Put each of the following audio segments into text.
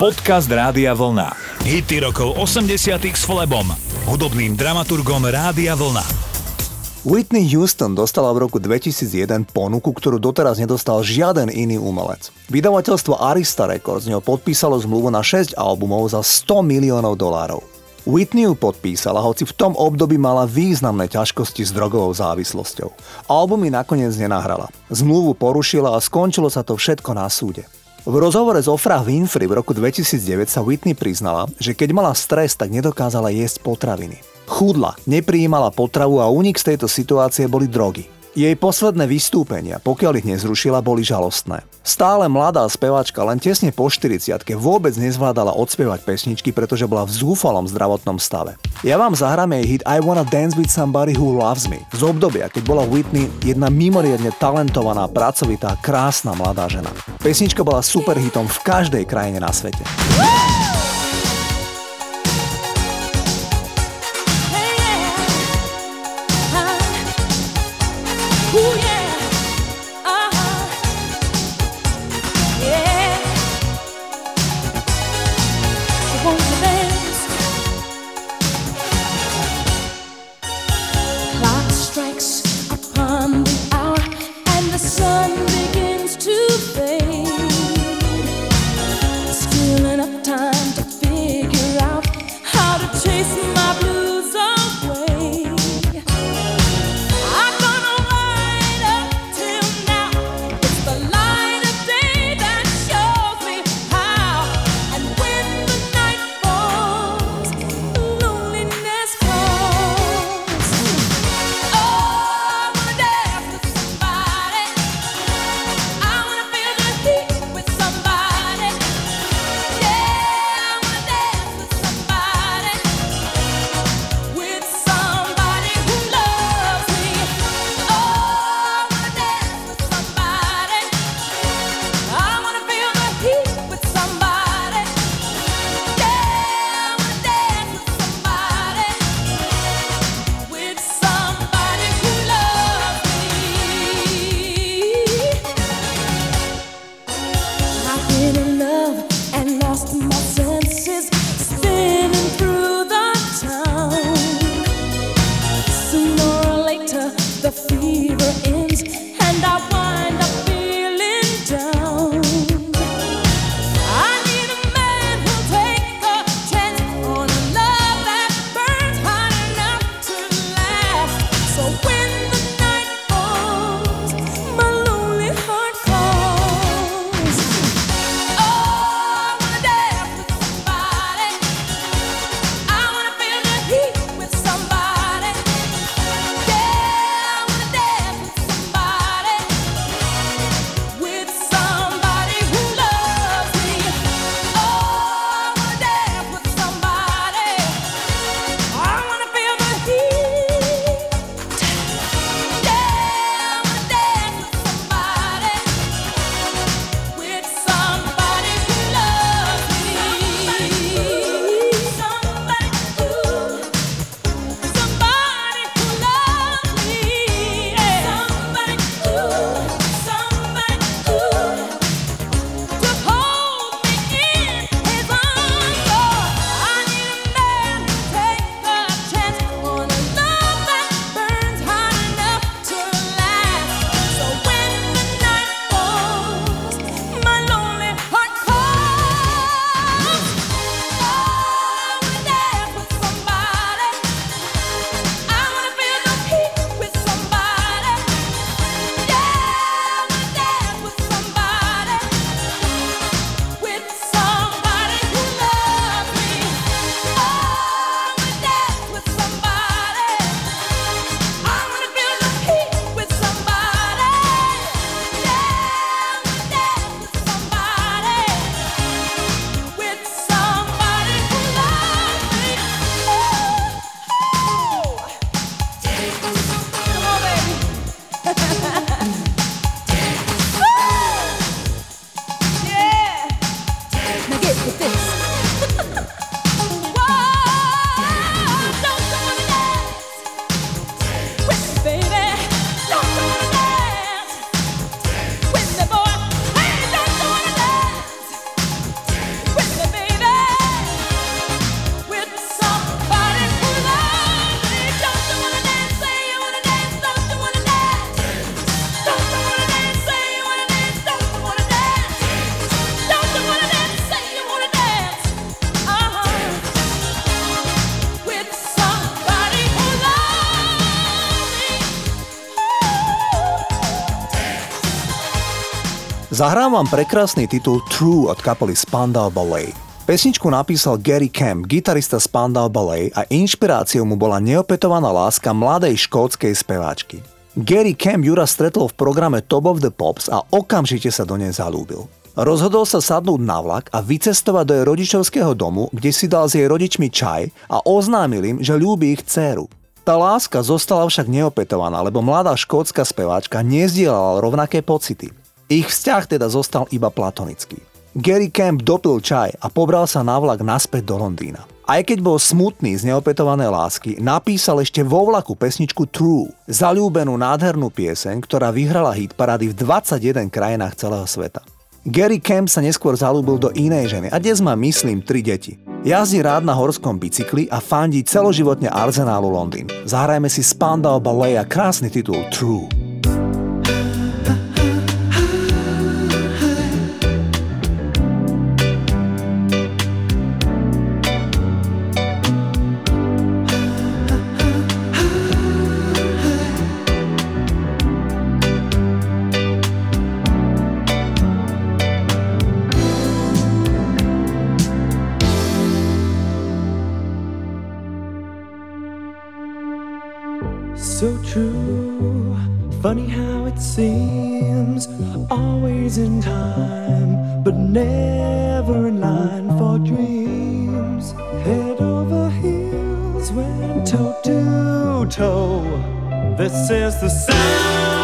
Podcast Rádia Vlna. Hity rokov 80 s Flebom, hudobným dramaturgom Rádia Vlna. Whitney Houston dostala v roku 2001 ponuku, ktorú doteraz nedostal žiaden iný umelec. Vydavateľstvo Arista Records z neho podpísalo zmluvu na 6 albumov za 100 miliónov dolárov. Whitney ju podpísala, hoci v tom období mala významné ťažkosti s drogovou závislosťou. Albumy nakoniec nenahrala. Zmluvu porušila a skončilo sa to všetko na súde. V rozhovore s Ofrah Winfrey v roku 2009 sa Whitney priznala, že keď mala stres, tak nedokázala jesť potraviny. Chudla, neprijímala potravu a únik z tejto situácie boli drogy. Jej posledné vystúpenia, pokiaľ ich nezrušila, boli žalostné. Stále mladá speváčka len tesne po 40 vôbec nezvládala odspievať pesničky, pretože bola v zúfalom zdravotnom stave. Ja vám zahráme jej hit I Wanna Dance With Somebody Who Loves Me z obdobia, keď bola Whitney jedna mimoriadne talentovaná, pracovitá, krásna mladá žena. Pesnička bola superhitom v každej krajine na svete. sun Zahrám vám prekrásny titul True od kapely Spandau Ballet. Pesničku napísal Gary Camp, gitarista Spandau Ballet a inšpiráciou mu bola neopetovaná láska mladej škótskej speváčky. Gary Camp Jura stretol v programe Top of the Pops a okamžite sa do nej zalúbil. Rozhodol sa sadnúť na vlak a vycestovať do jej rodičovského domu, kde si dal s jej rodičmi čaj a oznámil im, že ľúbi ich dceru. Tá láska zostala však neopetovaná, lebo mladá škótska speváčka nezdielala rovnaké pocity. Ich vzťah teda zostal iba platonický. Gary Camp dopil čaj a pobral sa na vlak naspäť do Londýna. Aj keď bol smutný z neopetovanej lásky, napísal ešte vo vlaku pesničku True, zalúbenú nádhernú pieseň, ktorá vyhrala hit parády v 21 krajinách celého sveta. Gary Camp sa neskôr zalúbil do inej ženy a dnes má, myslím, tri deti. Jazdí rád na horskom bicykli a fandí celoživotne Arsenálu Londýn. Zahrajme si Spandau Ballet a krásny titul True. toe to toe. This is the sound.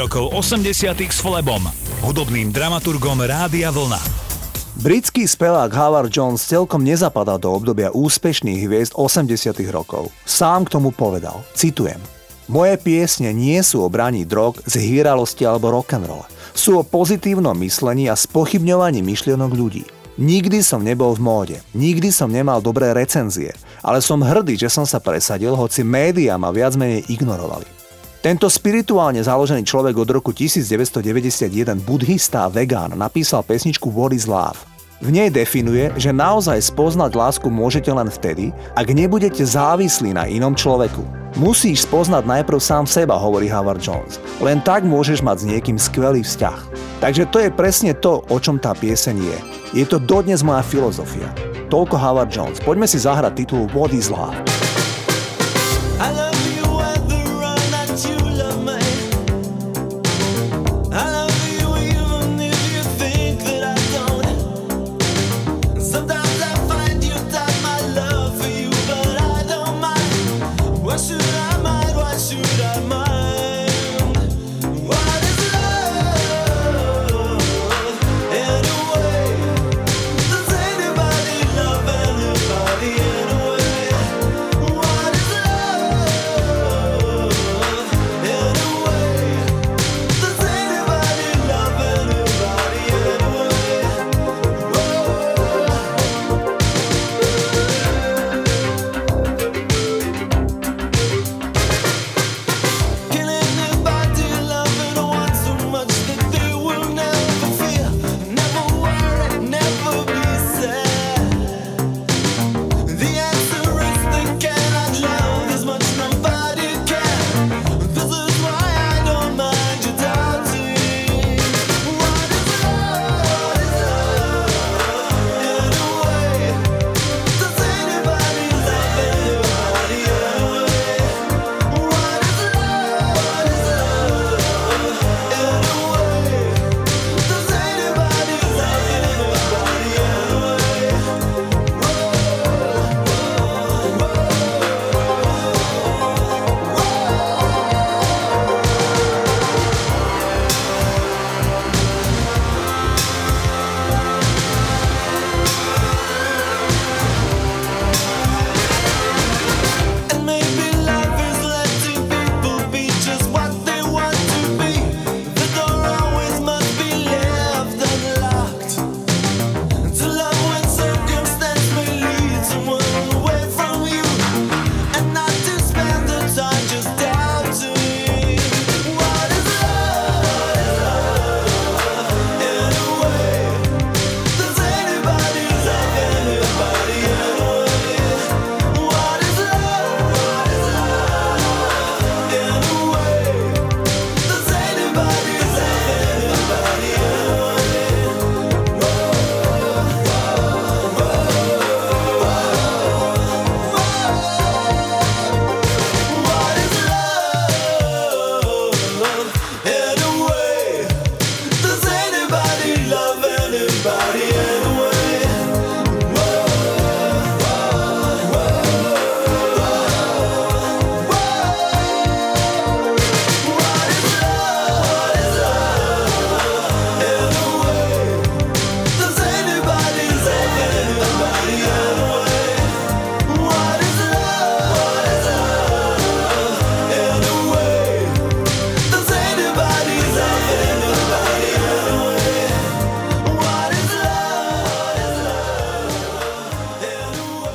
Rokov 80 s Flebom, hudobným dramaturgom Rádia Vlna. Britský spevák Howard Jones celkom nezapadá do obdobia úspešných hviezd 80 rokov. Sám k tomu povedal, citujem, Moje piesne nie sú o braní drog, zhýralosti alebo rock'n'roll. Sú o pozitívnom myslení a spochybňovaní myšlienok ľudí. Nikdy som nebol v móde, nikdy som nemal dobré recenzie, ale som hrdý, že som sa presadil, hoci médiá ma viac menej ignorovali. Tento spirituálne založený človek od roku 1991 buddhista a vegán napísal pesničku What is Love. V nej definuje, že naozaj spoznať lásku môžete len vtedy, ak nebudete závislí na inom človeku. Musíš spoznať najprv sám seba, hovorí Howard Jones. Len tak môžeš mať s niekým skvelý vzťah. Takže to je presne to, o čom tá pieseň je. Je to dodnes moja filozofia. Toľko Howard Jones. Poďme si zahrať titul What is Love.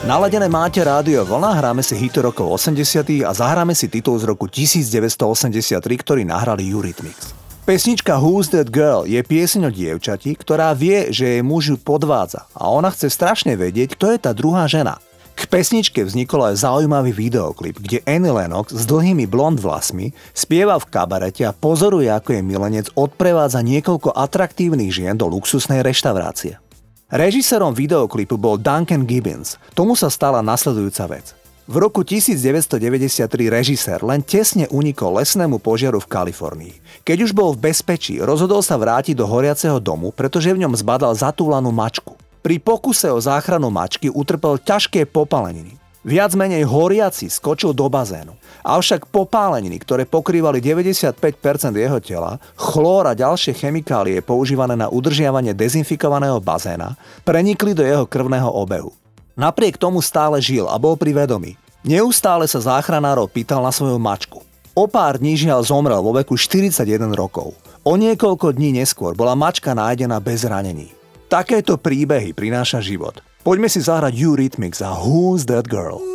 Naladené máte rádio Vlna, hráme si hity rokov 80 a zahráme si titul z roku 1983, ktorý nahrali Eurythmics. Pesnička Who's That Girl je pieseň o dievčati, ktorá vie, že jej muž ju podvádza a ona chce strašne vedieť, kto je tá druhá žena. K pesničke vznikol aj zaujímavý videoklip, kde Annie Lennox s dlhými blond vlasmi spieva v kabarete a pozoruje, ako jej milenec odprevádza niekoľko atraktívnych žien do luxusnej reštaurácie. Režisérom videoklipu bol Duncan Gibbons. Tomu sa stala nasledujúca vec. V roku 1993 režisér len tesne unikol lesnému požiaru v Kalifornii. Keď už bol v bezpečí, rozhodol sa vrátiť do horiaceho domu, pretože v ňom zbadal zatúlanú mačku. Pri pokuse o záchranu mačky utrpel ťažké popaleniny. Viac menej horiaci skočil do bazénu. Avšak popáleniny, ktoré pokrývali 95% jeho tela, chlór a ďalšie chemikálie používané na udržiavanie dezinfikovaného bazéna, prenikli do jeho krvného obehu. Napriek tomu stále žil a bol pri vedomí. Neustále sa záchranárov pýtal na svoju mačku. O pár dní žiaľ zomrel vo veku 41 rokov. O niekoľko dní neskôr bola mačka nájdená bez ranení. Takéto príbehy prináša život. Poďme si zahrať Eurythmics a Who's That Girl?